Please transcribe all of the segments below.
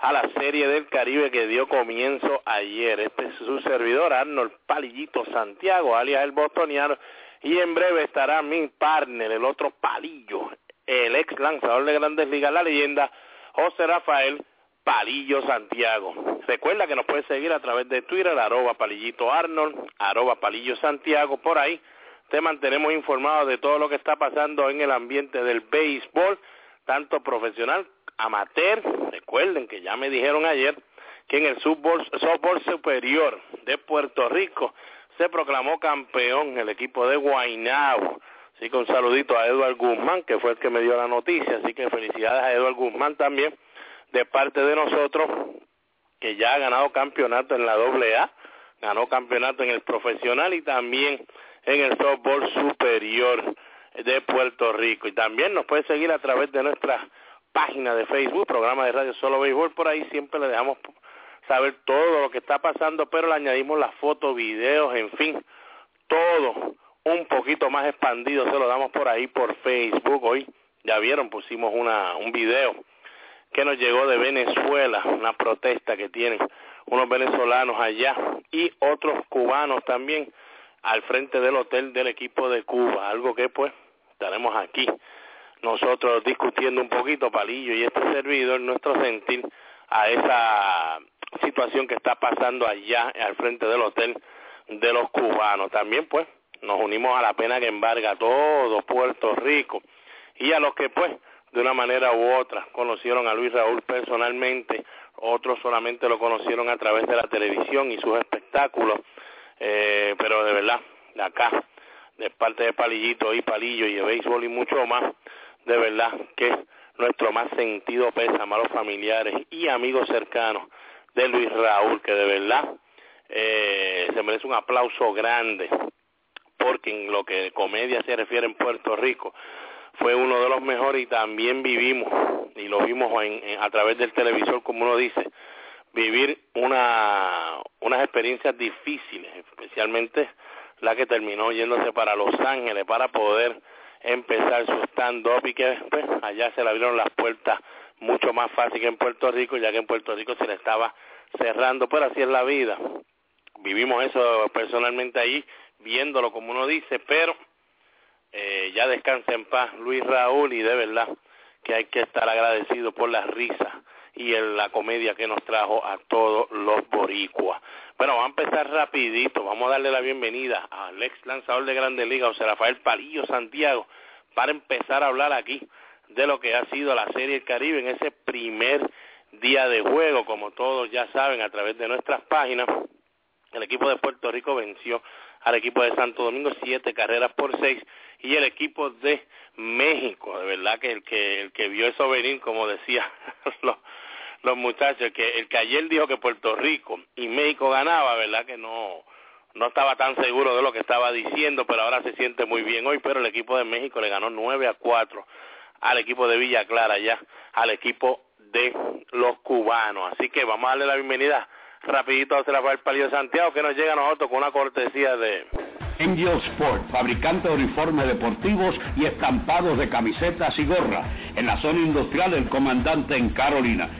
a la Serie del Caribe que dio comienzo ayer. Este es su servidor Arnold Palillito Santiago, alias el bostoniano, y en breve estará mi partner, el otro palillo, el ex lanzador de Grandes Ligas, la leyenda José Rafael Palillo Santiago. Recuerda que nos puedes seguir a través de Twitter, arroba palillito Arnold, arroba palillo Santiago, por ahí te mantenemos informado de todo lo que está pasando en el ambiente del béisbol, tanto profesional, amateur. Recuerden que ya me dijeron ayer que en el softball, superior de Puerto Rico se proclamó campeón el equipo de Guaynabo. Así que un saludito a Eduard Guzmán, que fue el que me dio la noticia. Así que felicidades a Eduard Guzmán también, de parte de nosotros, que ya ha ganado campeonato en la AA, ganó campeonato en el profesional y también en el softball superior de Puerto Rico. Y también nos puede seguir a través de nuestra página de Facebook, programa de radio Solo Béisbol. Por ahí siempre le dejamos saber todo lo que está pasando, pero le añadimos las fotos, videos, en fin, todo un poquito más expandido, se lo damos por ahí por Facebook. Hoy ya vieron, pusimos una, un video que nos llegó de Venezuela, una protesta que tienen unos venezolanos allá y otros cubanos también al frente del hotel del equipo de Cuba, algo que pues estaremos aquí nosotros discutiendo un poquito, Palillo y este servidor, nuestro sentir a esa situación que está pasando allá al frente del hotel de los cubanos. También pues nos unimos a la pena que embarga todo Puerto Rico y a los que pues de una manera u otra conocieron a Luis Raúl personalmente, otros solamente lo conocieron a través de la televisión y sus espectáculos, eh, pero de verdad, de acá, de parte de Palillito y Palillo y de béisbol y mucho más, de verdad que nuestro más sentido pésame a los familiares y amigos cercanos de Luis Raúl, que de verdad eh, se merece un aplauso grande, porque en lo que comedia se refiere en Puerto Rico, fue uno de los mejores y también vivimos, y lo vimos en, a través del televisor, como uno dice, vivir una, unas experiencias difíciles, especialmente la que terminó yéndose para Los Ángeles para poder empezar su stand-up y que pues, allá se le abrieron las puertas mucho más fácil que en Puerto Rico, ya que en Puerto Rico se le estaba cerrando, pero así es la vida. Vivimos eso personalmente ahí, viéndolo como uno dice, pero eh, ya descansa en paz Luis Raúl y de verdad que hay que estar agradecido por la risa y en la comedia que nos trajo a todos los boricuas. Bueno, vamos a empezar rapidito, vamos a darle la bienvenida al ex lanzador de Grande Liga, José Rafael Palillo Santiago, para empezar a hablar aquí de lo que ha sido la Serie del Caribe en ese primer día de juego, como todos ya saben a través de nuestras páginas. El equipo de Puerto Rico venció al equipo de Santo Domingo siete carreras por seis y el equipo de México, de verdad que el que el que vio eso venir, como decía los, los muchachos, que el que ayer dijo que Puerto Rico y México ganaba, verdad que no no estaba tan seguro de lo que estaba diciendo, pero ahora se siente muy bien hoy, pero el equipo de México le ganó nueve a cuatro al equipo de Villa Clara ya, al equipo de los cubanos. Así que vamos a darle la bienvenida rapidito a Rafael Palillo de Santiago que nos llega a nosotros con una cortesía de... Angel Sport, fabricante de uniformes deportivos y estampados de camisetas y gorras, en la zona industrial del comandante en Carolina.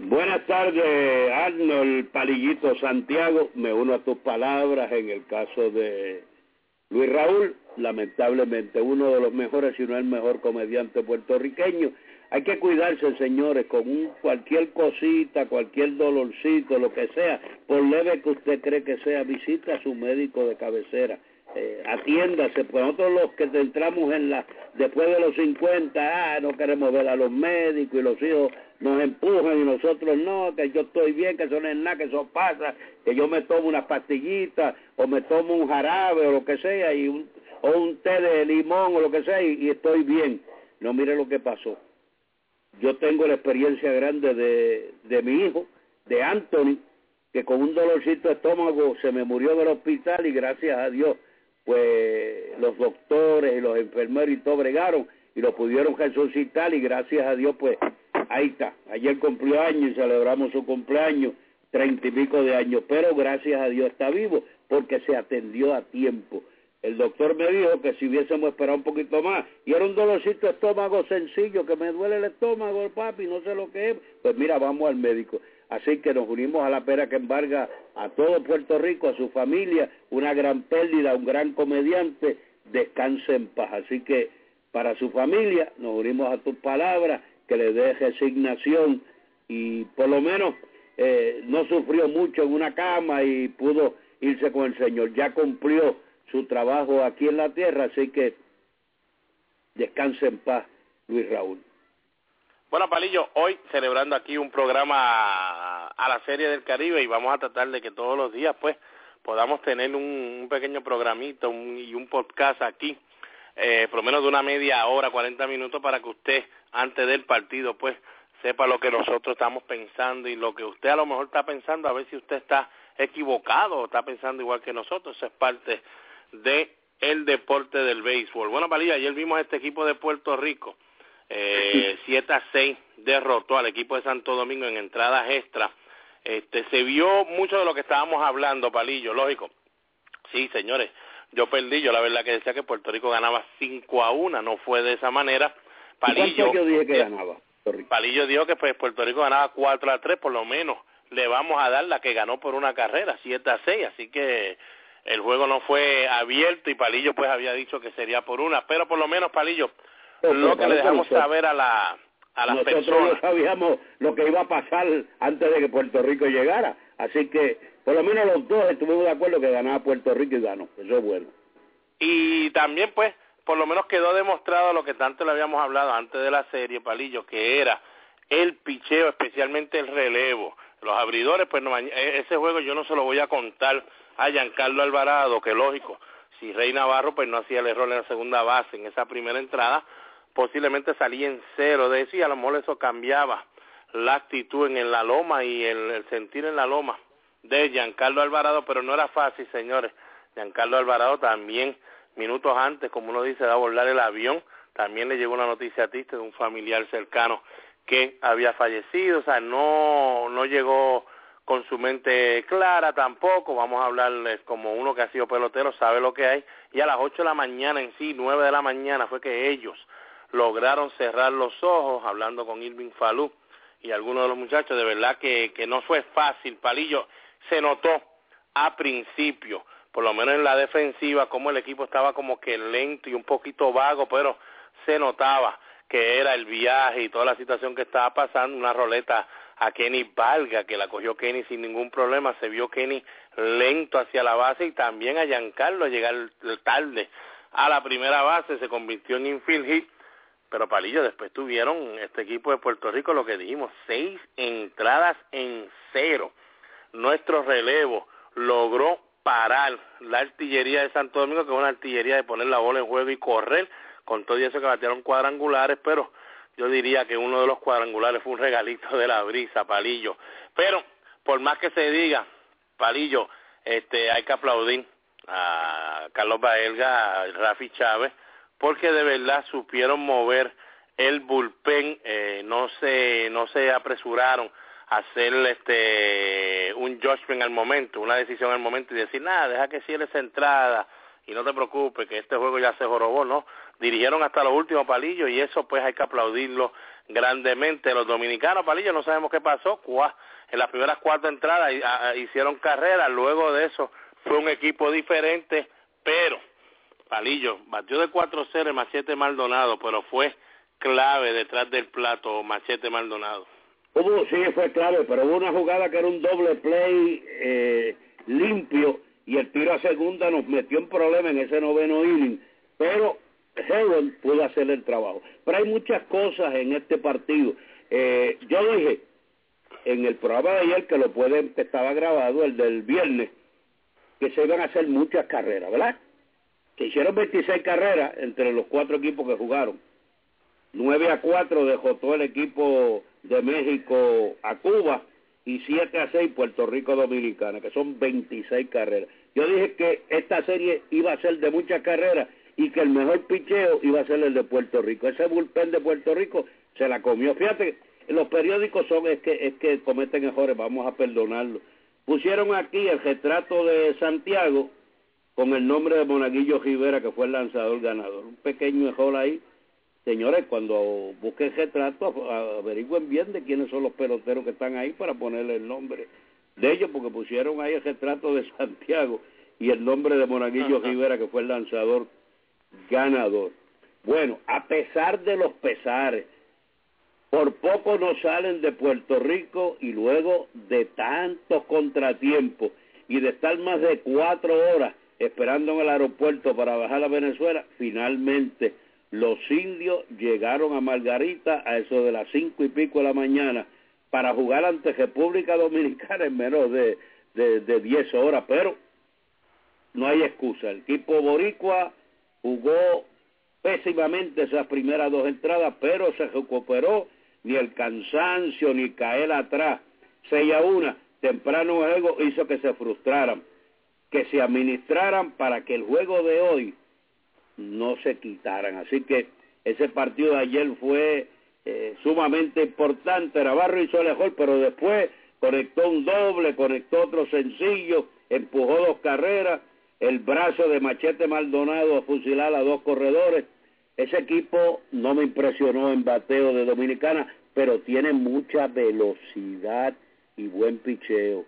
Buenas tardes, Arnold Palillito Santiago. Me uno a tus palabras en el caso de Luis Raúl, lamentablemente uno de los mejores, si no el mejor comediante puertorriqueño. Hay que cuidarse, señores, con cualquier cosita, cualquier dolorcito, lo que sea, por leve que usted cree que sea, visita a su médico de cabecera. Eh, atiéndase, pues nosotros los que entramos en la, después de los 50, ah, no queremos ver a los médicos y los hijos nos empujan y nosotros no, que yo estoy bien, que eso no es nada, que eso pasa, que yo me tomo unas pastillitas o me tomo un jarabe o lo que sea, y un, o un té de limón o lo que sea, y, estoy bien. No, mire lo que pasó. Yo tengo la experiencia grande de, de mi hijo, de Anthony, que con un dolorcito de estómago se me murió del hospital y gracias a Dios, pues los doctores y los enfermeros y todo bregaron y lo pudieron resucitar y gracias a Dios pues ahí está. Ayer cumplió años y celebramos su cumpleaños, treinta y pico de años, pero gracias a Dios está vivo porque se atendió a tiempo. El doctor me dijo que si hubiésemos esperado un poquito más, y era un dolorcito estómago sencillo, que me duele el estómago, papi, no sé lo que es, pues mira, vamos al médico. Así que nos unimos a la pera que embarga a todo Puerto Rico, a su familia, una gran pérdida, un gran comediante, descanse en paz. Así que para su familia nos unimos a tus palabras que le dé resignación y por lo menos eh, no sufrió mucho en una cama y pudo irse con el Señor. Ya cumplió su trabajo aquí en la tierra, así que descanse en paz, Luis Raúl. Bueno, Palillo, hoy celebrando aquí un programa a la Serie del Caribe y vamos a tratar de que todos los días, pues, podamos tener un, pequeño programito y un podcast aquí, eh, por lo menos de una media hora, 40 minutos, para que usted antes del partido, pues sepa lo que nosotros estamos pensando y lo que usted a lo mejor está pensando, a ver si usted está equivocado o está pensando igual que nosotros. Eso es parte de el deporte del béisbol. Bueno, María, ayer vimos a este equipo de Puerto Rico, eh, 7 a 6 derrotó al equipo de Santo Domingo en entradas extra. Este, se vio mucho de lo que estábamos hablando, Palillo, lógico. Sí, señores, yo perdí, yo la verdad que decía que Puerto Rico ganaba 5 a 1, no fue de esa manera, Palillo, yo dije que eh, ganaba? Palillo dijo que pues Puerto Rico ganaba 4 a 3, por lo menos le vamos a dar la que ganó por una carrera, 7 a 6, así que el juego no fue abierto y Palillo pues había dicho que sería por una, pero por lo menos Palillo, lo que le dejamos saber a la a las Nosotros personas. no sabíamos lo que iba a pasar antes de que Puerto Rico llegara, así que por lo menos los dos estuvimos de acuerdo que ganaba Puerto Rico y ganó, eso es bueno. Y también pues por lo menos quedó demostrado lo que tanto le habíamos hablado antes de la serie, Palillo, que era el picheo, especialmente el relevo. Los abridores, pues no, e, ese juego yo no se lo voy a contar a Giancarlo Alvarado, que lógico, si Rey Navarro pues no hacía el error en la segunda base en esa primera entrada, posiblemente salía en cero de eso y a lo mejor eso cambiaba la actitud en la loma y el, el sentir en la loma de Giancarlo Alvarado, pero no era fácil, señores. Giancarlo Alvarado también minutos antes, como uno dice, de abordar el avión, también le llegó una noticia triste de un familiar cercano que había fallecido, o sea, no, no llegó con su mente clara tampoco, vamos a hablarles como uno que ha sido pelotero, sabe lo que hay, y a las ocho de la mañana en sí, nueve de la mañana, fue que ellos lograron cerrar los ojos, hablando con Irving Falú y algunos de los muchachos, de verdad que, que no fue fácil, Palillo, se notó a principio, por lo menos en la defensiva, como el equipo estaba como que lento y un poquito vago, pero se notaba que era el viaje y toda la situación que estaba pasando, una roleta a Kenny Valga, que la cogió Kenny sin ningún problema, se vio Kenny lento hacia la base y también a Giancarlo llegar tarde a la primera base, se convirtió en infield hit, pero Palillo, después tuvieron este equipo de Puerto Rico, lo que dijimos, seis entradas en cero. Nuestro relevo logró parar la artillería de Santo Domingo, que es una artillería de poner la bola en juego y correr, con todo eso que batearon cuadrangulares, pero yo diría que uno de los cuadrangulares fue un regalito de la brisa, Palillo. Pero, por más que se diga, Palillo, este, hay que aplaudir a Carlos Baelga, a Rafi Chávez, porque de verdad supieron mover el bullpen, eh, no se no se apresuraron hacer este un judgment al momento, una decisión al momento y decir, nada, deja que cierre esa entrada y no te preocupes que este juego ya se jorobó, ¿no? Dirigieron hasta los últimos palillos y eso pues hay que aplaudirlo grandemente. Los dominicanos, palillos, no sabemos qué pasó, en las primeras cuatro entradas hicieron carrera, luego de eso fue un equipo diferente, pero Palillo batió de 4-0 el Machete Maldonado, pero fue clave detrás del plato Machete Maldonado. Hubo, sí, fue clave, pero hubo una jugada que era un doble play eh, limpio y el tiro a segunda nos metió en problema en ese noveno inning, pero Heron pudo hacer el trabajo. Pero hay muchas cosas en este partido. Eh, yo dije en el programa de ayer que lo pueden, que estaba grabado, el del viernes, que se iban a hacer muchas carreras, ¿verdad? Que hicieron 26 carreras entre los cuatro equipos que jugaron. 9 a 4 dejó todo el equipo de México a Cuba y 7 a 6 Puerto Rico Dominicana, que son 26 carreras. Yo dije que esta serie iba a ser de muchas carreras y que el mejor picheo iba a ser el de Puerto Rico. Ese bullpen de Puerto Rico se la comió. Fíjate, los periódicos son es que es que cometen errores, vamos a perdonarlo. Pusieron aquí el retrato de Santiago con el nombre de Monaguillo Rivera, que fue el lanzador ganador. Un pequeño error ahí. Señores, cuando busquen retrato, averigüen bien de quiénes son los peloteros que están ahí para ponerle el nombre de ellos, porque pusieron ahí el retrato de Santiago y el nombre de Monaguillo Rivera, que fue el lanzador ganador. Bueno, a pesar de los pesares, por poco no salen de Puerto Rico y luego de tantos contratiempos y de estar más de cuatro horas esperando en el aeropuerto para bajar a Venezuela, finalmente los indios llegaron a Margarita a eso de las cinco y pico de la mañana para jugar ante República Dominicana en menos de, de, de diez horas, pero no hay excusa. El equipo boricua jugó pésimamente esas primeras dos entradas, pero se recuperó ni el cansancio, ni caer atrás. 6 a 1, temprano juego hizo que se frustraran, que se administraran para que el juego de hoy no se quitaran. Así que ese partido de ayer fue eh, sumamente importante. Navarro hizo el mejor, pero después conectó un doble, conectó otro sencillo, empujó dos carreras, el brazo de Machete Maldonado a fusilar a dos corredores ese equipo no me impresionó en bateo de Dominicana, pero tiene mucha velocidad y buen picheo.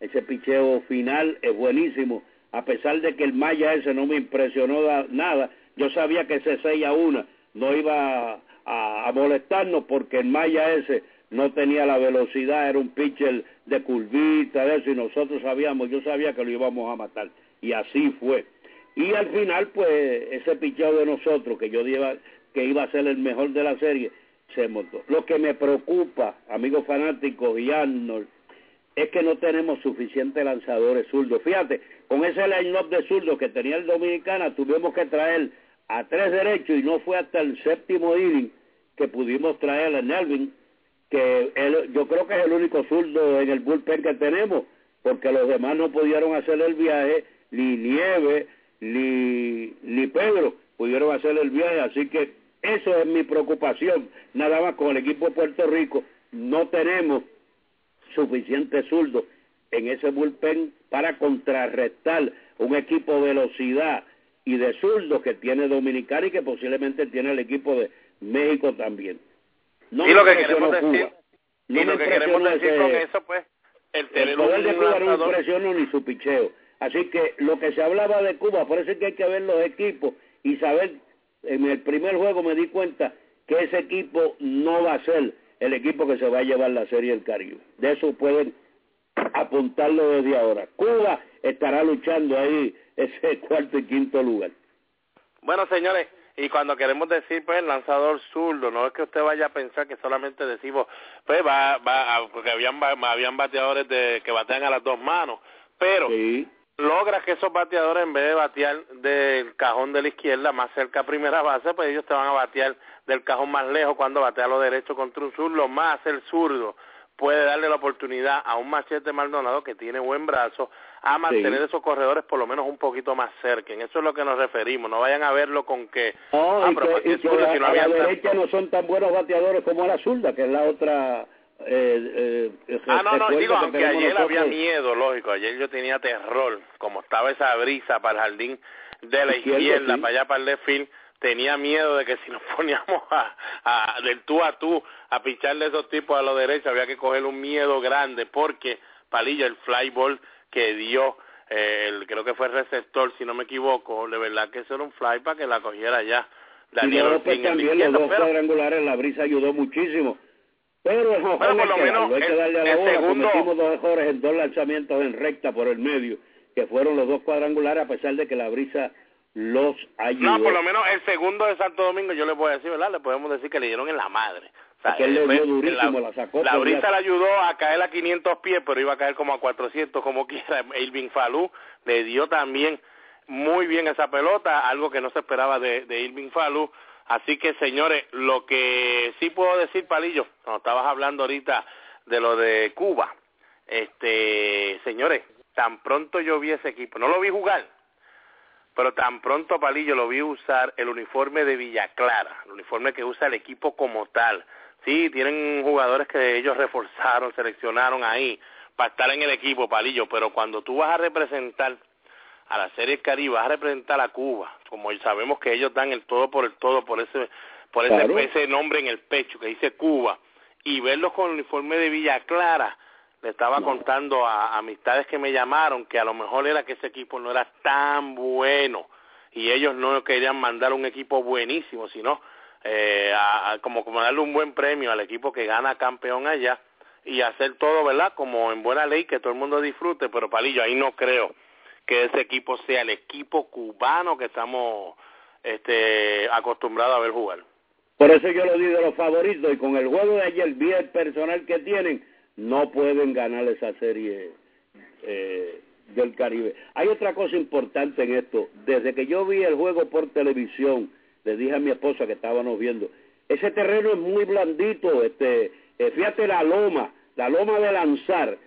Ese picheo final es buenísimo. A pesar de que el Maya ese no me impresionó nada, yo sabía que ese 6 a 1 no iba a, molestarnos porque el Maya ese no tenía la velocidad, era un pitcher de curvita, de eso, y nosotros sabíamos, yo sabía que lo íbamos a matar. Y así fue. Y al final, pues, ese pichado de nosotros, que yo iba, que iba a ser el mejor de la serie, se montó. Lo que me preocupa, amigos fanáticos y Arnold, es que no tenemos suficientes lanzadores zurdos. Fíjate, con ese line-up de zurdos que tenía el Dominicana, tuvimos que traer a tres derechos y no fue hasta el séptimo inning que pudimos traer a Nelvin, que yo creo que es el único zurdo en el bullpen que tenemos, porque los demás no pudieron hacer el viaje, ni Nieve, ni, ni Pedro pudieron hacer el viaje, así que eso es mi preocupación. Nada más con el equipo de Puerto Rico no tenemos suficiente zurdo en ese bullpen para contrarrestar un equipo de velocidad y de zurdo que tiene Dominicana y que posiblemente tiene el equipo de México también. No y lo que queremos decir, y lo que queremos decir con eso, pues, el, el poder de Cuba no impresionó ni su picheo. Así que lo que se hablaba de Cuba, por eso es que hay que ver los equipos y saber, en el primer juego me di cuenta que ese equipo no va a ser el equipo que se va a llevar la Serie del Caribe. De eso pueden apuntarlo desde ahora. Cuba estará luchando ahí ese cuarto y quinto lugar. Bueno, señores, y cuando queremos decir, pues, lanzador zurdo, no es que usted vaya a pensar que solamente decimos, pues, va, va, porque habían, habían bateadores de, que batean a las dos manos, pero logra que esos bateadores en vez de batear del cajón de la izquierda más cerca a primera base, pues ellos te van a batear del cajón más lejos cuando batea a lo derecho contra un zurdo, más el zurdo puede darle la oportunidad a un Machete Maldonado que tiene buen brazo a mantener esos corredores por lo menos un poquito más cerca. En eso es lo que nos referimos. No vayan a verlo con que... ah, y que, a, la derecha no son tan buenos bateadores como a la zurda, que es la otra... Eh, eh, ah, no, no, digo, aunque ayer había miedo, lógico. Ayer yo tenía terror, como estaba esa brisa para el jardín de la izquierda, para allá para el field tenía miedo de que si nos poníamos a, a, del tú a tú a picharle esos tipos a los derechos había que coger un miedo grande porque Palillo el fly ball que dio eh, el, creo que fue el receptor si no me equivoco de verdad que eso era un fly para que la cogiera ya. Daniel y pues también los dos cuadrangulares la brisa ayudó muchísimo. Pero, pero por lo menos hay que darle a la bola, segundo... dos mejores en dos lanzamientos en recta por el medio que fueron los dos cuadrangulares a pesar de que la brisa los ayudó. No, por lo menos el segundo de Santo Domingo yo le puedo decir, ¿verdad? Le podemos decir que le dieron en la madre. O sea, le dio durísimo, la, sacó. La brisa le ayudó a caer a 500 pies, pero iba a caer como a 400 como quiera. Irving Falú le dio también muy bien esa pelota, algo que no se esperaba de, de Irving Falú. Así que, señores, lo que sí puedo decir, Palillo, cuando estabas hablando ahorita de lo de Cuba, este, señores, tan pronto yo vi ese equipo, no lo vi jugar, pero tan pronto Palillo lo vi usar el uniforme de Villa Clara, el uniforme que usa el equipo como tal. Sí, tienen jugadores que ellos reforzaron, seleccionaron ahí para estar en el equipo, Palillo, pero cuando tú vas a representar a la Serie Caribe, vas a representar a Cuba, como sabemos que ellos dan el todo por el todo, por ese por ese, ese nombre en el pecho que dice Cuba, y verlos con el uniforme de Villa Clara, le estaba contando a, amistades que me llamaron que a lo mejor era que ese equipo no era tan bueno y ellos no querían mandar un equipo buenísimo, sino eh, a, como, como darle un buen premio al equipo que gana campeón allá y hacer todo, ¿verdad? Como en buena ley, que todo el mundo disfrute, pero Palillo, ahí no creo que ese equipo sea el equipo cubano que estamos este, acostumbrados a ver jugar. Por eso yo lo digo de los favoritos y con el juego de ayer vi el personal que tienen, no pueden ganar esa serie eh, del Caribe. Hay otra cosa importante en esto. Desde que yo vi el juego por televisión, le dije a mi esposa que estábamos viendo, ese terreno es muy blandito. Este, eh, fíjate la loma, la loma de lanzar,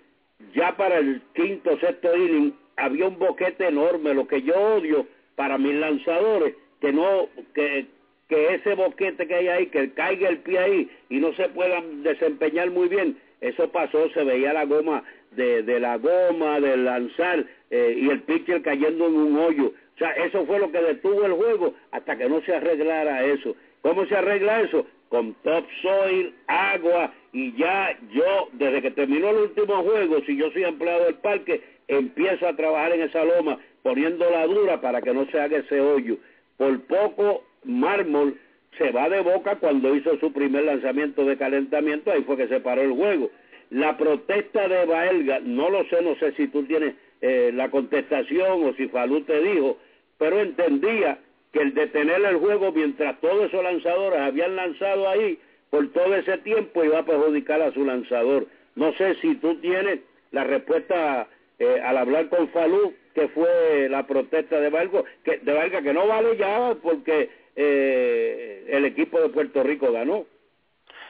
ya para el quinto, sexto inning, había un boquete enorme. Lo que yo odio para mis lanzadores, que no, que, que ese boquete que hay ahí, que caiga el pie ahí y no se puedan desempeñar muy bien eso pasó, se veía la goma de, la goma, del lanzar eh, y el pitcher cayendo en un hoyo. O sea, eso fue lo que detuvo el juego hasta que no se arreglara eso. ¿Cómo se arregla eso? Con topsoil, agua y ya yo, desde que terminó el último juego, si yo soy empleado del parque, empiezo a trabajar en esa loma poniéndola dura para que no se haga ese hoyo. Por poco mármol se va de boca cuando hizo su primer lanzamiento de calentamiento, ahí fue que se paró el juego. La protesta de Baelga, no lo sé, no sé si tú tienes eh, la contestación o si Falú te dijo, pero entendía que el detener el juego mientras todos esos lanzadores habían lanzado ahí por todo ese tiempo iba a perjudicar a su lanzador. No sé si tú tienes la respuesta eh, al hablar con Falú, que fue la protesta de Baelga, que, de Baelga, que no vale ya porque eh, el equipo de Puerto Rico ganó.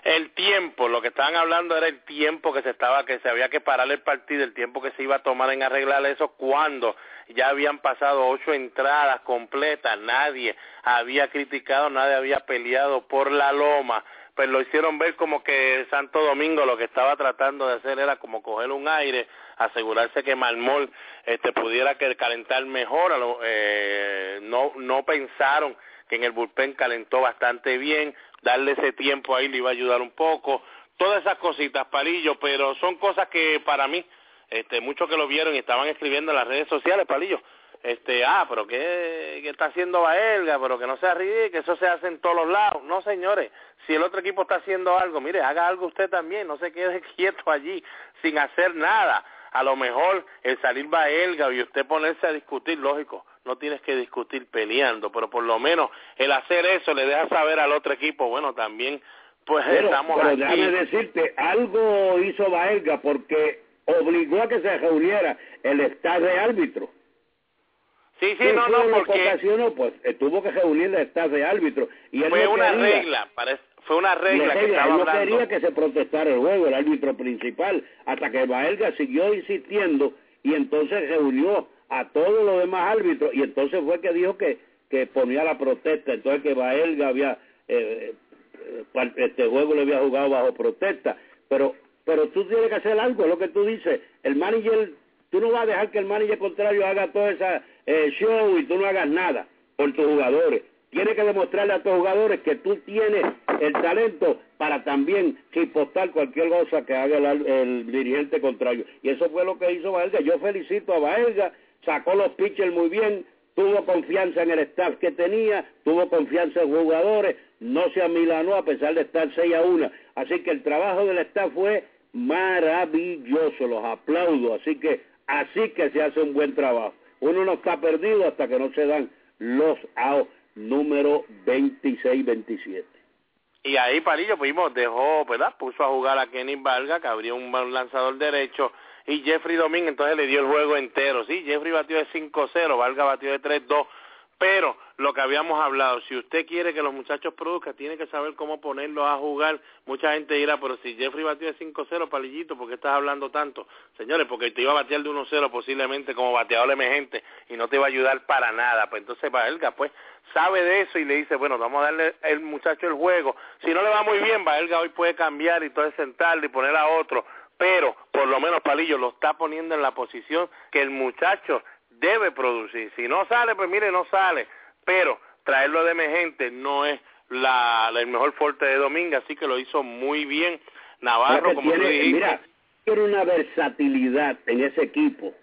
El tiempo, lo que estaban hablando era el tiempo que se estaba, que se había que parar el partido, el tiempo que se iba a tomar en arreglar eso cuando ya habían pasado ocho entradas completas, nadie había criticado, nadie había peleado por la loma, pues lo hicieron ver como que Santo Domingo lo que estaba tratando de hacer era como coger un aire, asegurarse que Marmol este, pudiera calentar mejor, eh, no, no pensaron que en el bullpen calentó bastante bien, darle ese tiempo ahí le iba a ayudar un poco, todas esas cositas, Palillo, pero son cosas que para mí, este, muchos que lo vieron y estaban escribiendo en las redes sociales, Palillo, este, ah, pero ¿qué, está haciendo Baelga? Pero que no sea ridículo, que eso se hace en todos los lados. No, señores, si el otro equipo está haciendo algo, mire, haga algo usted también, no se quede quieto allí sin hacer nada. A lo mejor el salir Baelga y usted ponerse a discutir, lógico, no tienes que discutir peleando, pero por lo menos el hacer eso le deja saber al otro equipo, bueno, también pues estamos pero déjame decirte, algo hizo Baelga porque obligó a que se reuniera el estado de árbitro. Sí, sí, no, no, porque pues eh, tuvo que reunir el estado de árbitro y fue una regla, fue una regla, que él no quería que se protestara el juego, el árbitro principal, hasta que Baelga siguió insistiendo y entonces reunió a todos los demás árbitros. Y entonces fue que dijo que, que ponía la protesta, entonces que Baelga había, eh, eh, este juego le había jugado bajo protesta, pero pero tú tienes que hacer algo, lo que tú dices, el manager, tú no vas a dejar que el manager contrario haga todo ese eh, show y tú no hagas nada por tus jugadores. Tiene que demostrarle a tus jugadores que tú tienes el talento para también chipostar cualquier cosa que haga el, dirigente contrario. Y eso fue lo que hizo Baelga. Yo felicito a Baelga, sacó los pitchers muy bien, tuvo confianza en el staff que tenía, tuvo confianza en jugadores, no se amilanó a pesar de estar 6 a 1. Así que el trabajo del staff fue maravilloso, los aplaudo. Así que así que se hace un buen trabajo. Uno no está perdido hasta que no se dan los outs número 26-27. Y ahí Palillo pudimos, dejó, ¿verdad? Puso a jugar a Kenny Valga, que abrió un lanzador derecho, y Jeffrey Domínguez entonces le dio el juego entero. Sí, Jeffrey batió de 5-0, Valga batió de 3-2, pero lo que habíamos hablado, si usted quiere que los muchachos produzcan, tiene que saber cómo ponerlos a jugar. Mucha gente dirá, pero si Jeffrey batió de 5-0, palillito, ¿por qué estás hablando tanto? Señores, porque te iba a batear de 1-0 posiblemente como bateador emergente y no te iba a ayudar para nada. Pues entonces Valga, pues, sabe de eso y le dice, bueno, vamos a darle al muchacho el juego. Si no le va muy bien, Valga hoy puede cambiar y todo sentarle y poner a otro pero por lo menos Palillo lo está poniendo en la posición que el muchacho debe producir. Si no sale, pues mire, no sale. Pero traerlo de emergente no es la, el mejor fuerte de Domingo, así que lo hizo muy bien Navarro, como tiene, dijiste. Mira, tiene una versatilidad en ese equipo.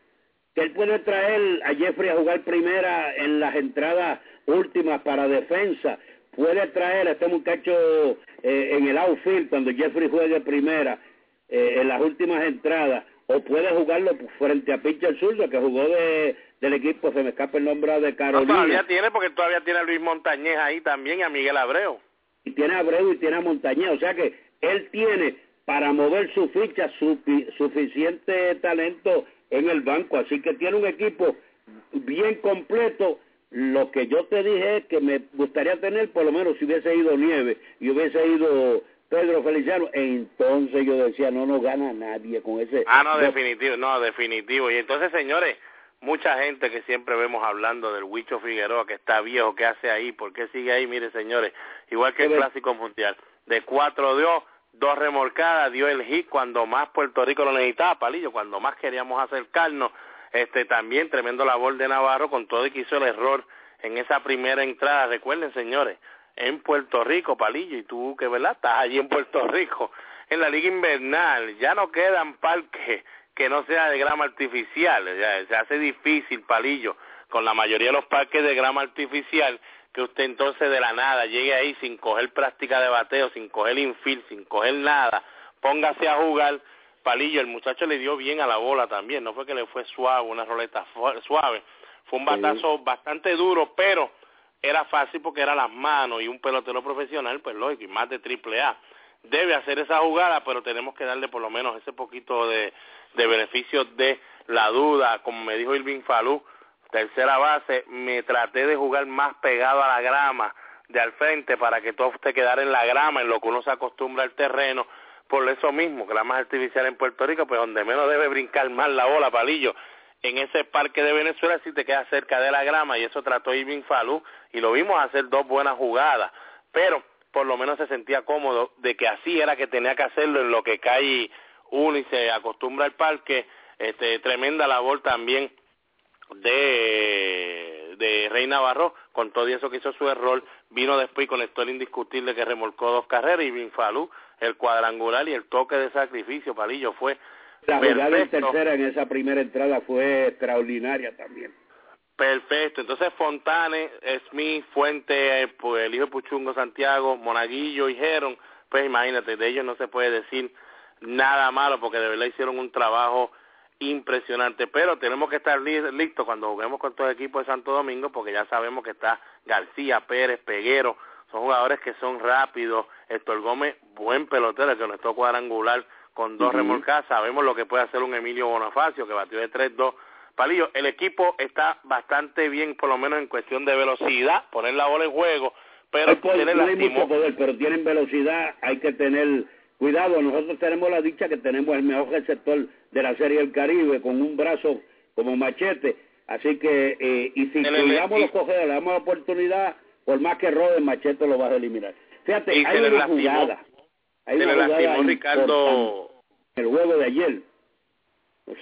Que él puede traer a Jeffrey a jugar primera en las entradas últimas para defensa. Puede traer a este muchacho eh, en el outfield cuando Jeffrey juegue primera eh, en las últimas entradas. O puede jugarlo frente a Pitcher Zurdo, que jugó de, del equipo, se me escapa el nombre de Carolina. todavía tiene, porque todavía tiene a Luis Montañez ahí también y a Miguel Abreu. Y tiene a Abreu y tiene a Montañez, o sea que él tiene para mover su ficha suficiente talento en el banco, así que tiene un equipo bien completo. Lo que yo te dije es que me gustaría tener, por lo menos si hubiese ido Nieve y hubiese ido Pedro Feliciano, entonces yo decía, no nos gana nadie con ese... Ah, no, definitivo, no, definitivo. Y entonces, señores, mucha gente que siempre vemos hablando del Huicho Figueroa, que está viejo, ¿qué hace ahí? ¿Por qué sigue ahí? Mire, señores, igual que el Clásico Mundial, de cuatro dio, dos remolcadas, dio el hit cuando más Puerto Rico lo necesitaba, Palillo, cuando más queríamos acercarnos, este también tremendo labor de Navarro con todo y que hizo el error en esa primera entrada, recuerden, señores, en Puerto Rico, Palillo, y tú que, ¿verdad? Estás allí en Puerto Rico, en la Liga Invernal, ya no quedan parques que no sea de grama artificial. se hace difícil, palillo, con la mayoría de los parques de grama artificial, que usted entonces de la nada llegue ahí sin coger práctica de bateo, sin coger infield, sin coger nada, póngase a jugar. Palillo, el muchacho le dio bien a la bola también, no fue que le fue suave, una roleta suave, fue un batazo bastante duro, pero era fácil porque era las manos y un pelotero profesional, pues lógico, y más de triple A. Debe hacer esa jugada, pero tenemos que darle por lo menos ese poquito de, de beneficio de la duda, como me dijo Irving Falú, tercera base, me traté de jugar más pegado a la grama de al frente para que todo te quedara en la grama, en lo que uno se acostumbra al terreno, por eso mismo, que la más artificial en Puerto Rico, pues donde menos debe brincar más la bola, palillo, en ese parque de Venezuela si te queda cerca de la grama, y eso trató Irving Falú, y lo vimos hacer dos buenas jugadas, pero por lo menos se sentía cómodo de que así era que tenía que hacerlo en lo que cae uno y se acostumbra al parque, este, tremenda labor también de, de Rey Navarro, con todo eso que hizo su error, vino después y conectó el indiscutible que remolcó dos carreras y Binfalú, el cuadrangular y el toque de sacrificio, Palillo, fue La jugada de tercera en esa primera entrada fue extraordinaria también. Perfecto, entonces Fontane, Smith, Fuente, pues el hijo de Puchungo Santiago, Monaguillo y pues imagínate, de ellos no se puede decir nada malo porque de verdad hicieron un trabajo impresionante, pero tenemos que estar listos cuando juguemos con todo el equipo de Santo Domingo porque ya sabemos que está García, Pérez, Peguero, son jugadores que son rápidos, Héctor Gómez, buen pelotero, que nuestro cuadrangular con dos remolcadas, sabemos lo que puede hacer un Emilio Bonifacio que batió de 3-2, Palillo, el equipo está bastante bien, por lo menos en cuestión de velocidad, poner la bola en juego, pero tienen mucho poder, pero tienen velocidad, hay que tener cuidado. Nosotros tenemos la dicha que tenemos el mejor receptor de la Serie del Caribe con un brazo como machete. Así que, eh, y si cuidamos los coger, le damos la oportunidad, por más que rode, machete lo vas a eliminar. Fíjate, hay una jugada. Hay una jugada Ricardo... El juego de ayer.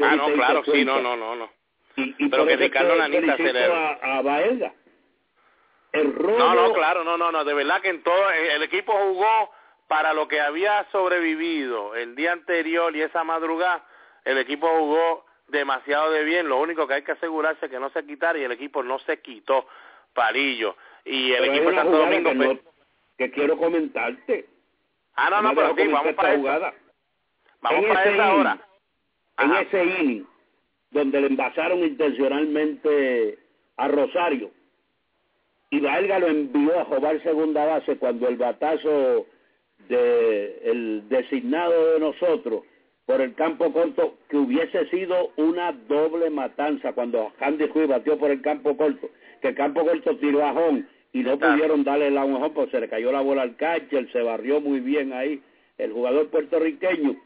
ah, no, claro, sí, no, no, no. no. Y, pero que Ricardo Nanita se le... a, a Baelga. El No, no, claro, no, no, no, de verdad que en todo el equipo jugó para lo que había sobrevivido el día anterior y esa madrugada, el equipo jugó demasiado de bien, lo único que hay que asegurarse es que no se quitara y el equipo no se quitó, Palillo. Y el equipo de Santo Domingo... Que, que, quiero comentarte. Ah, no, no, pero sí, vamos para jugada. Vamos para esa hora. En ese inning, donde le envasaron intencionalmente a Rosario, y Valga lo envió a jugar segunda base cuando el batazo de el designado de nosotros por el campo corto que hubiese sido una doble matanza cuando Andy Ruiz batió por el campo corto que el campo corto tiró a Jón y no pudieron darle la Jón porque se le cayó la bola al catcher se barrió muy bien ahí el jugador puertorriqueño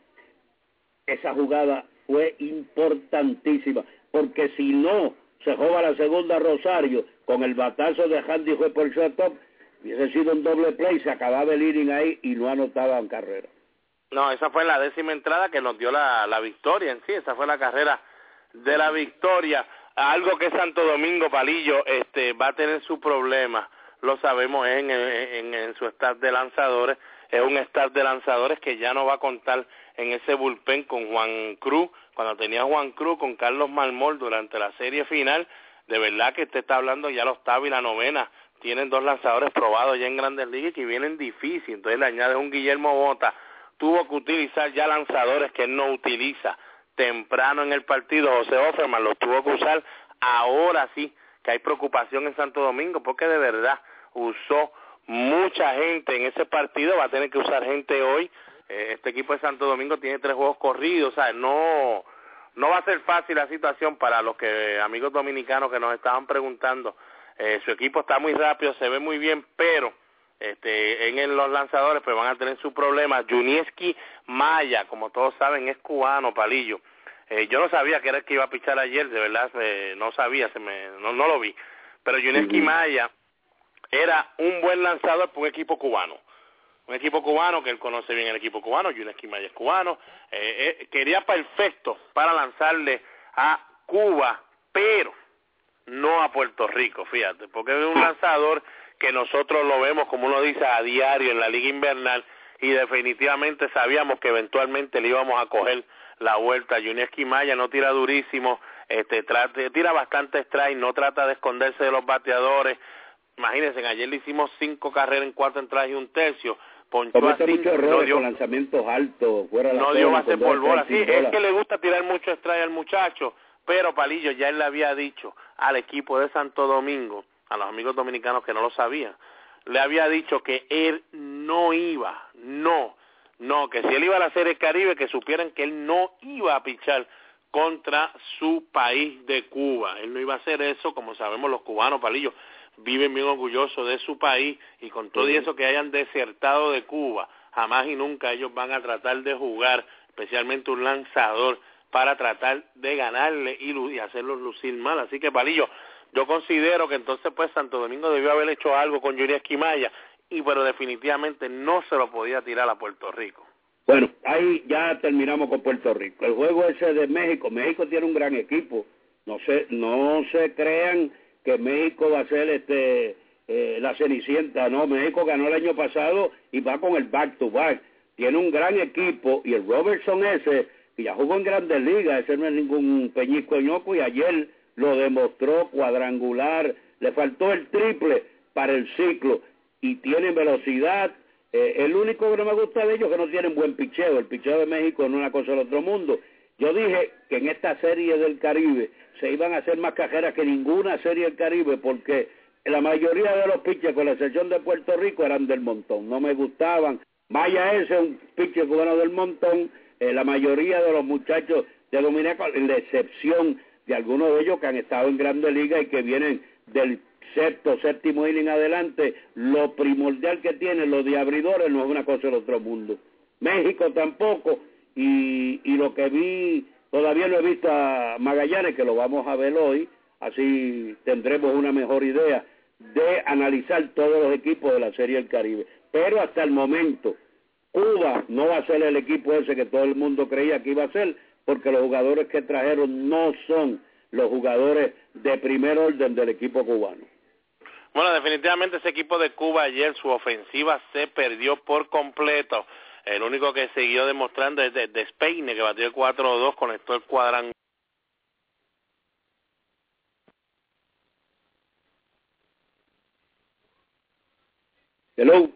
esa jugada fue importantísima porque si no se juega la segunda Rosario con el batazo de Handy fue por shortstop, hubiese sido un doble play, se acababa el inning ahí y no anotaban carrera. No, esa fue la décima entrada que nos dio la, la victoria en sí, esa fue la carrera de la victoria. Algo que Santo Domingo Palillo este, va a tener su problema, lo sabemos en, en, en su staff de lanzadores, es un staff de lanzadores que ya no va a contar en ese bullpen con Juan Cruz, cuando tenía Juan Cruz con Carlos Malmol durante la serie final, de verdad que usted está hablando ya los octava y la novena, tienen dos lanzadores probados ya en Grandes Ligas que vienen difícil, entonces le añades un Guillermo Bota, tuvo que utilizar ya lanzadores que él no utiliza. Temprano en el partido, José Offerman los tuvo que usar, ahora sí que hay preocupación en Santo Domingo porque de verdad usó mucha gente en ese partido, va a tener que usar gente hoy este equipo de Santo Domingo tiene tres juegos corridos, o sea, no, no va a ser fácil la situación para los que amigos dominicanos que nos estaban preguntando. Eh, su equipo está muy rápido, se ve muy bien, pero este, en los lanzadores pues van a tener su problema. Junieski Maya, como todos saben, es cubano, palillo. Eh, yo no sabía que era el que iba a pichar ayer, de verdad, no sabía, se me, no, no lo vi. Pero Junieski Maya era un buen lanzador para un equipo cubano un equipo cubano que él conoce bien el equipo cubano, Yunes Maya es cubano, eh, eh, quería perfecto para lanzarle a Cuba, pero no a Puerto Rico, fíjate, porque es un lanzador que nosotros lo vemos, como uno dice, a diario en la liga invernal y definitivamente sabíamos que eventualmente le íbamos a coger la vuelta. Yuneski Maya no tira durísimo, este, tira bastante strike, no trata de esconderse de los bateadores. Imagínense, ayer le hicimos cinco carreras en cuatro entradas y un tercio ponchó así, no dio, lanzamientos altos, fuera no dio base por bola, sí, es que le gusta tirar mucho strike al muchacho, pero Palillo ya él le había dicho al equipo de Santo Domingo, a los amigos dominicanos que no lo sabían, le había dicho que él no iba, no, no, que si él iba a la Serie Caribe, que supieran que él no iba a pichar contra su país de Cuba. Él no iba a hacer eso, como sabemos los cubanos, Palillo, viven bien orgullosos de su país y con todo eso que hayan desertado de Cuba, jamás y nunca ellos van a tratar de jugar, especialmente un lanzador, para tratar de ganarle y, y hacerlos lucir mal. Así que, Palillo, yo considero que entonces pues Santo Domingo debió haber hecho algo con Yuri Esquimaya, y pero definitivamente no se lo podía tirar a Puerto Rico. Bueno, ahí ya terminamos con Puerto Rico. El juego ese de México, México tiene un gran equipo. No se, no se crean que México va a ser este eh, la cenicienta, no, México ganó el año pasado y va con el back to back. Tiene un gran equipo y el Robertson ese, que ya jugó en grandes ligas, ese no es ningún peñisco ñoco y ayer lo demostró cuadrangular, le faltó el triple para el ciclo y tiene velocidad. Eh, el único que no me gusta de ellos es que no tienen buen picheo, el picheo de México no es una cosa del otro mundo. Yo dije que en esta serie del Caribe se iban a hacer más cajeras que ninguna serie del Caribe porque la mayoría de los pitchers, con la excepción de Puerto Rico, eran del montón. No me gustaban. Vaya ese, un pitcher cubano del montón. Eh, la mayoría de los muchachos de Dominica, la excepción de algunos de ellos que han estado en Grandes Ligas y que vienen del sexto, séptimo inning adelante, lo primordial que tiene, los de abridores, no es una cosa del otro mundo. México tampoco, y, y lo que vi, todavía no he visto a Magallanes, que lo vamos a ver hoy, así tendremos una mejor idea de analizar todos los equipos de la Serie del Caribe. Pero hasta el momento, Cuba no va a ser el equipo ese que todo el mundo creía que iba a ser, porque los jugadores que trajeron no son los jugadores de primer orden del equipo cubano. Bueno, definitivamente ese equipo de Cuba ayer, su ofensiva se perdió por completo. El único que siguió demostrando es de, de Spain, que batió el 4-2, conectó el cuadrangular. Hello.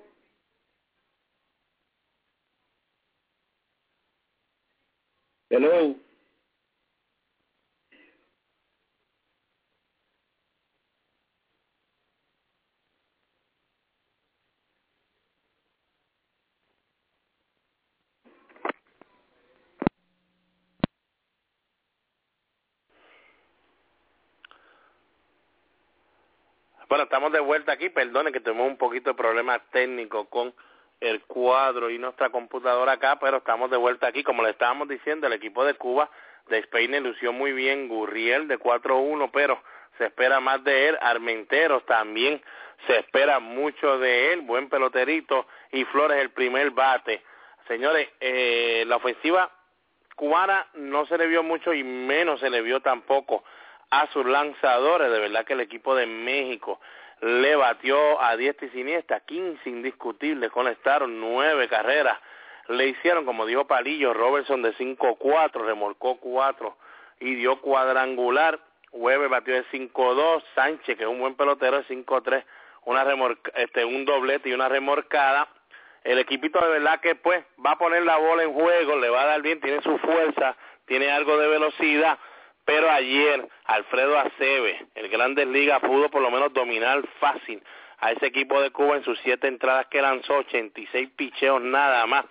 Hello. Bueno, estamos de vuelta aquí. Perdone que tuvimos un poquito de problemas técnicos con el cuadro y nuestra computadora acá, pero estamos de vuelta aquí. Como le estábamos diciendo, el equipo de Cuba de Spain lució muy bien. Gurriel de 4-1, pero se espera más de él. Armenteros también se espera mucho de él. Buen peloterito. Y Flores el primer bate. Señores, eh, la ofensiva cubana no se le vio mucho y menos se le vio tampoco a sus lanzadores. De verdad que el equipo de México le batió a diestra y siniestra, 15 indiscutibles, conectaron nueve carreras. Le hicieron, como dijo Palillo, Robertson de 5-4, remolcó 4 y dio cuadrangular. Weber batió de 5-2, Sánchez, que es un buen pelotero, de 5-3, una este, un doblete y una remorcada. El equipito de verdad que pues va a poner la bola en juego, le va a dar bien, tiene su fuerza, tiene algo de velocidad pero ayer Alfredo Acebe, el Grandes Ligas, pudo por lo menos dominar fácil a ese equipo de Cuba en sus siete entradas que lanzó, 86 picheos nada más,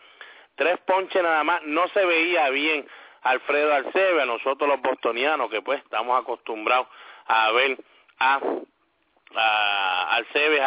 tres ponches nada más, no se veía bien Alfredo Alcebe, a nosotros los bostonianos que pues estamos acostumbrados a ver a, a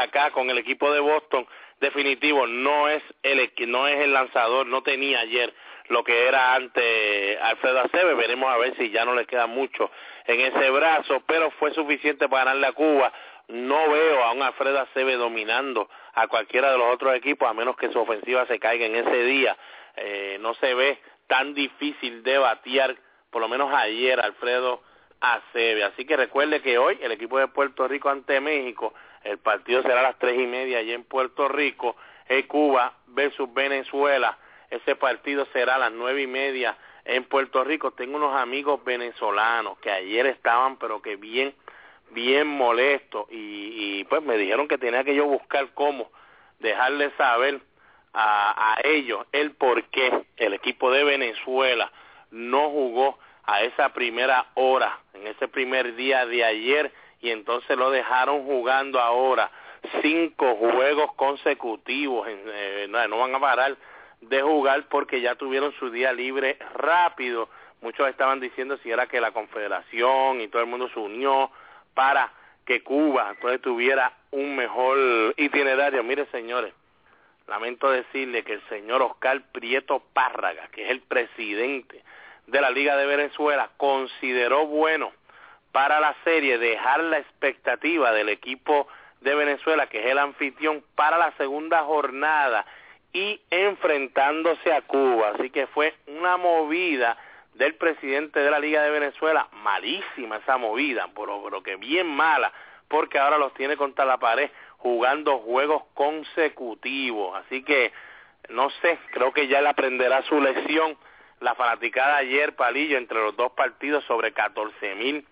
acá con el equipo de Boston, definitivo no es el no es el lanzador, no tenía ayer lo que era antes Alfredo Acebe, veremos a ver si ya no le queda mucho en ese brazo, pero fue suficiente para ganarle a Cuba. No veo a un Alfredo Acebe dominando a cualquiera de los otros equipos, a menos que su ofensiva se caiga en ese día. Eh, no se ve tan difícil de batear, por lo menos ayer, Alfredo Acebe. Así que recuerde que hoy el equipo de Puerto Rico ante México, el partido será a las tres y media allí en Puerto Rico, es Cuba versus Venezuela ese partido será a las nueve y media en Puerto Rico. Tengo unos amigos venezolanos que ayer estaban, pero que bien, bien molestos. Y, y pues me dijeron que tenía que yo buscar cómo dejarles saber a, a ellos el por qué el equipo de Venezuela no jugó a esa primera hora, en ese primer día de ayer, y entonces lo dejaron jugando ahora cinco juegos consecutivos, eh, no van a parar de jugar porque ya tuvieron su día libre rápido. Muchos estaban diciendo si era que la Confederación y todo el mundo se unió para que Cuba entonces tuviera un mejor itinerario. Mire, señores, lamento decirle que el señor Oscar Prieto Párraga, que es el presidente de la Liga de Venezuela, consideró bueno para la serie dejar la expectativa del equipo de Venezuela, que es el anfitrión, para la segunda jornada y enfrentándose a Cuba. Así que fue una movida del presidente de la Liga de Venezuela, malísima esa movida, pero, pero que bien mala, porque ahora los tiene contra la pared jugando juegos consecutivos. Así que, no sé, creo que ya le aprenderá su lección. La fanaticada ayer, Palillo, entre los dos partidos, sobre 14 mil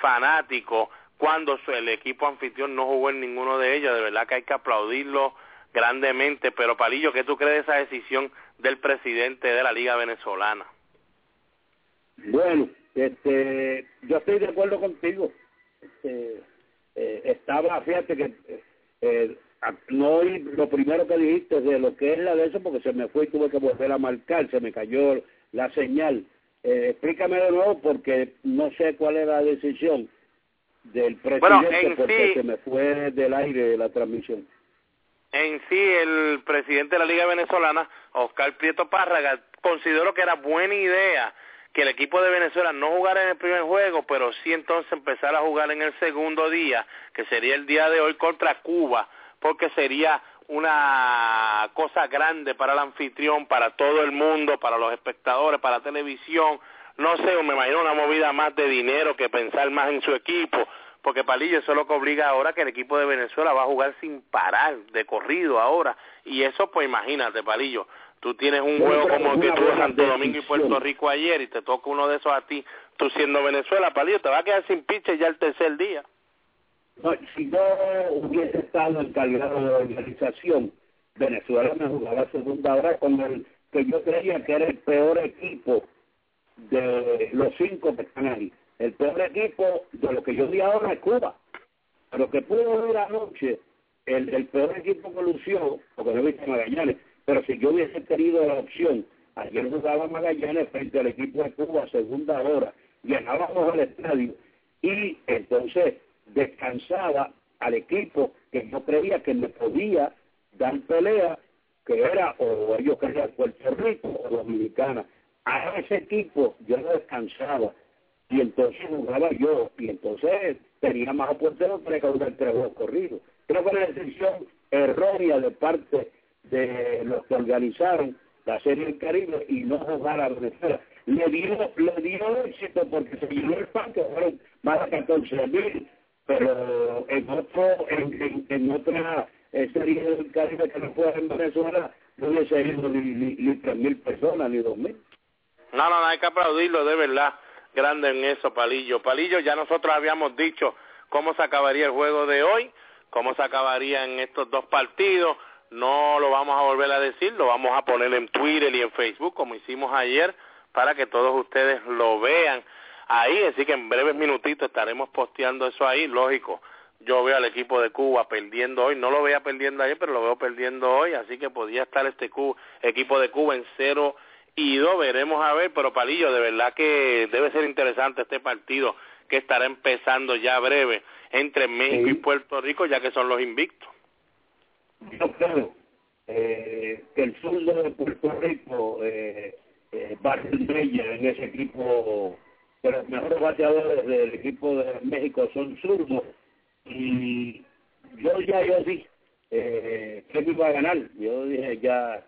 fanáticos, cuando el equipo anfitrión no jugó en ninguno de ellos. De verdad que hay que aplaudirlo grandemente, pero Palillo, ¿qué tú crees de esa decisión del presidente de la Liga Venezolana? Bueno, este, yo estoy de acuerdo contigo. Este, eh, estaba, fíjate que eh, no lo primero que dijiste de lo que es la de eso, porque se me fue y tuve que volver a marcar, se me cayó la señal. Eh, explícame de nuevo porque no sé cuál era la decisión. del presidente porque se me fue del aire de la transmisión. En sí, el presidente de la Liga Venezolana, Oscar Prieto Párraga, consideró que era buena idea que el equipo de Venezuela no jugara en el primer juego, pero sí entonces empezar a jugar en el segundo día, que sería el día de hoy contra Cuba, porque sería una cosa grande para el anfitrión, para todo el mundo, para los espectadores, para la televisión, no sé, me imagino una movida más de dinero que pensar más en su equipo, porque Palillo eso es lo que obliga ahora que el equipo de Venezuela va a jugar sin parar, de corrido ahora, y eso pues imagínate Palillo, tú tienes un juego como que tuvo Santo Domingo y Puerto Rico ayer y te toca uno de esos a ti, tú siendo Venezuela, Palillo, te va a quedar sin piche ya el tercer día. No, si no hubiese estado encargado de la organización, Venezuela me jugaba segunda hora con el que yo creía que era el peor equipo de los cinco que están ahí. El peor equipo de lo que yo di ahora es Cuba. Pero que pudo ver anoche, el, el peor equipo que lució, porque no he visto Magallanes, pero si yo hubiese tenido la opción, ayer jugaba Magallanes frente al equipo de Cuba, segunda hora, llegábamos al estadio y entonces descansaba al equipo que yo creía que me podía dar pelea, que era o ellos querían Puerto Rico o Dominicana a ese equipo yo no descansaba y entonces jugaba yo y entonces tenía más oportunidad para causar tres juegos corridos. Creo que una decisión errónea de parte de los que organizaron la Serie del Caribe y no jugar a Venezuela. Le dio, le dio éxito porque se llenó el parque, fueron más de 14 mil, pero en otro, en, en, otra eh, Serie del Caribe que no fue en Venezuela, no hubiese ido ni, ni, ni mil personas, ni dos mil. No, no, no, hay que aplaudirlo de verdad, grande en eso, Palillo. Palillo, ya nosotros habíamos dicho cómo se acabaría el juego de hoy, cómo se acabaría en estos dos partidos. No lo vamos a volver a decir, lo vamos a poner en Twitter y en Facebook, como hicimos ayer, para que todos ustedes lo vean ahí. Así que en breves minutitos estaremos posteando eso ahí, lógico. Yo veo al equipo de Cuba perdiendo hoy, no lo veía perdiendo ayer, pero lo veo perdiendo hoy, así que podría estar este equipo de Cuba en cero ido, veremos a ver, pero Palillo, de verdad que debe ser interesante este partido que estará empezando ya breve entre México y Puerto Rico, ya que son los invictos. Yo creo eh, que el sur de Puerto Rico eh, eh, va a ser en ese equipo, pero los mejores bateadores del equipo de México son zurdos. Y yo ya yo sí eh, que iba a ganar, yo dije ya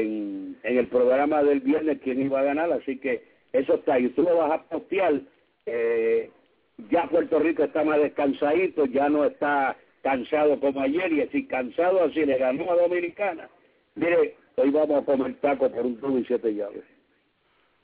en, el programa del viernes quién iba a ganar, así que eso está. Y tú lo vas a postear. Eh, ya Puerto Rico está más descansadito, ya no está cansado como ayer, y así cansado así le ganó a Dominicana. Mire, hoy vamos a comer taco por un tubo y siete llaves.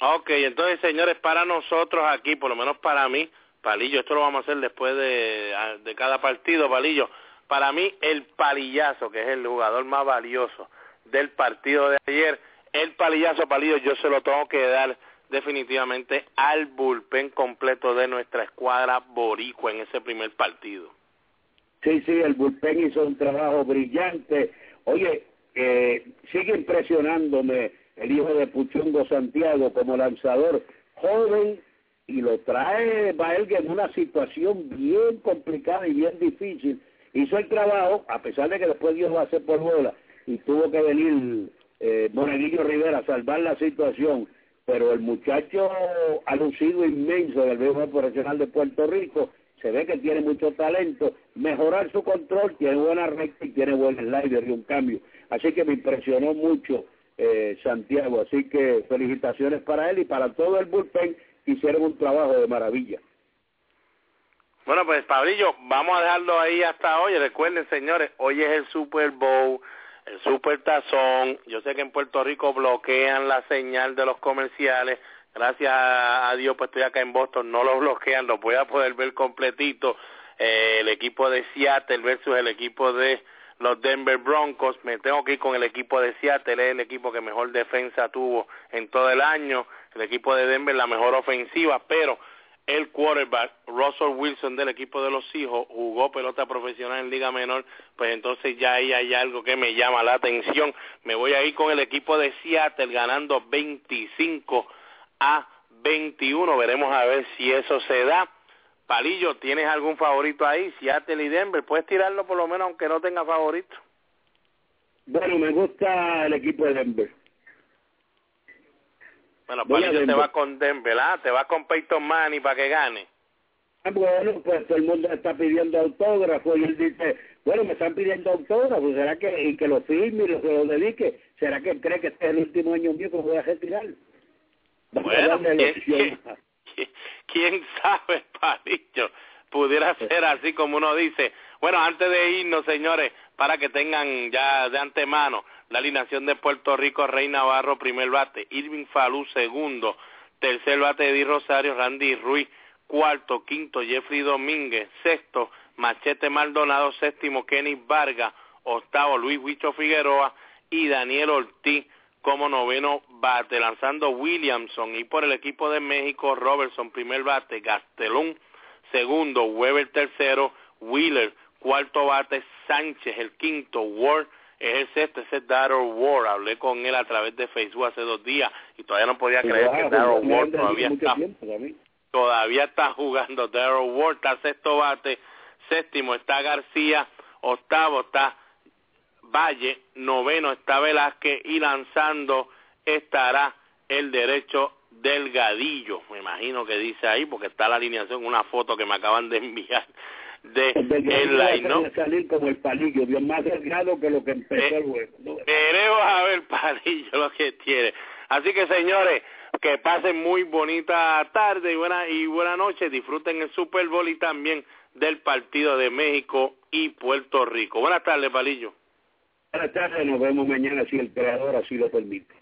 Ok, entonces señores, para nosotros aquí, por lo menos para mí, Palillo, esto lo vamos a hacer después de, de cada partido, Palillo. Para mí, el palillazo, que es el jugador más valioso del partido de ayer. El palillazo palillo yo se lo tengo que dar definitivamente al bullpen completo de nuestra escuadra boricua en ese primer partido. Sí, sí, el bullpen hizo un trabajo brillante. Oye, eh, sigue impresionándome el hijo de Puchungo Santiago como lanzador joven y lo trae Baelga en una situación bien complicada y bien difícil. Hizo el trabajo, a pesar de que después Dios va a hacer por bola, y tuvo que venir eh, Rivera a salvar la situación, pero el muchacho ha inmenso del béisbol profesional de Puerto Rico, se ve que tiene mucho talento, mejorar su control, tiene buena recta y tiene buen slider y un cambio. Así que me impresionó mucho eh, Santiago, así que felicitaciones para él y para todo el bullpen, hicieron un trabajo de maravilla. Bueno, pues Pablillo, vamos a dejarlo ahí hasta hoy. Recuerden, señores, hoy es el Super Bowl el super tazón, yo sé que en Puerto Rico bloquean la señal de los comerciales, gracias a Dios pues estoy acá en Boston, no lo bloquean, lo voy a poder ver completito, eh, el equipo de Seattle versus el equipo de los Denver Broncos, me tengo que ir con el equipo de Seattle, es el equipo que mejor defensa tuvo en todo el año, el equipo de Denver la mejor ofensiva, pero el quarterback Russell Wilson del equipo de los hijos jugó pelota profesional en liga menor, pues entonces ya ahí hay algo que me llama la atención. Me voy a ir con el equipo de Seattle ganando 25 a 21. Veremos a ver si eso se da. Palillo, ¿tienes algún favorito ahí? Seattle y Denver, puedes tirarlo por lo menos aunque no tenga favorito. Bueno, me gusta el equipo de Denver. Bueno, Palillo te va con Denver, ¿ah? Te va con Peyton Manning para que gane. Ah, bueno, pues todo el mundo está pidiendo autógrafo y él dice, bueno, me están pidiendo autógrafo, ¿será que, y que lo firme y lo, lo dedique? ¿Será que cree que este es el último año mío que voy a retirar? Bueno, ¿quién, ¿quién, sabe, Palillo? Pudiera ser así como uno dice. Bueno, antes de irnos, señores, para que tengan ya de antemano la alineación de Puerto Rico, Rey Navarro, primer bate, Irving Falú, segundo, tercer bate, Eddie Rosario, Randy Ruiz, cuarto, quinto, Jeffrey Domínguez, sexto, Machete Maldonado, séptimo, Kenny Vargas, octavo, Luis Huicho Figueroa y Daniel Ortiz como noveno bate, lanzando Williamson y por el equipo de México, Robertson, primer bate, Gastelón, segundo, Weber, tercero, Wheeler, cuarto bate, Sánchez, el quinto, Ward, es el sexto, ese es Darrell Ward, hablé con él a través de Facebook hace dos días y todavía no podía creer que Darrell Ward todavía está todavía está jugando Darrell Ward, está sexto bate, séptimo está García, octavo está Valle, noveno está Velázquez y lanzando estará el derecho Delgadillo, me imagino que dice ahí porque está la alineación, una foto que me acaban de enviar de el ¿no? salir como el palillo, bien más delgado que lo que empezó el juego. Queremos a ver palillo lo que tiene. Así que señores, que pasen muy bonita tarde y buena, y buena noche, disfruten el Super Bowl y también del partido de México y Puerto Rico. Buenas tardes, Palillo. Buenas tardes, nos vemos mañana si el creador así lo permite.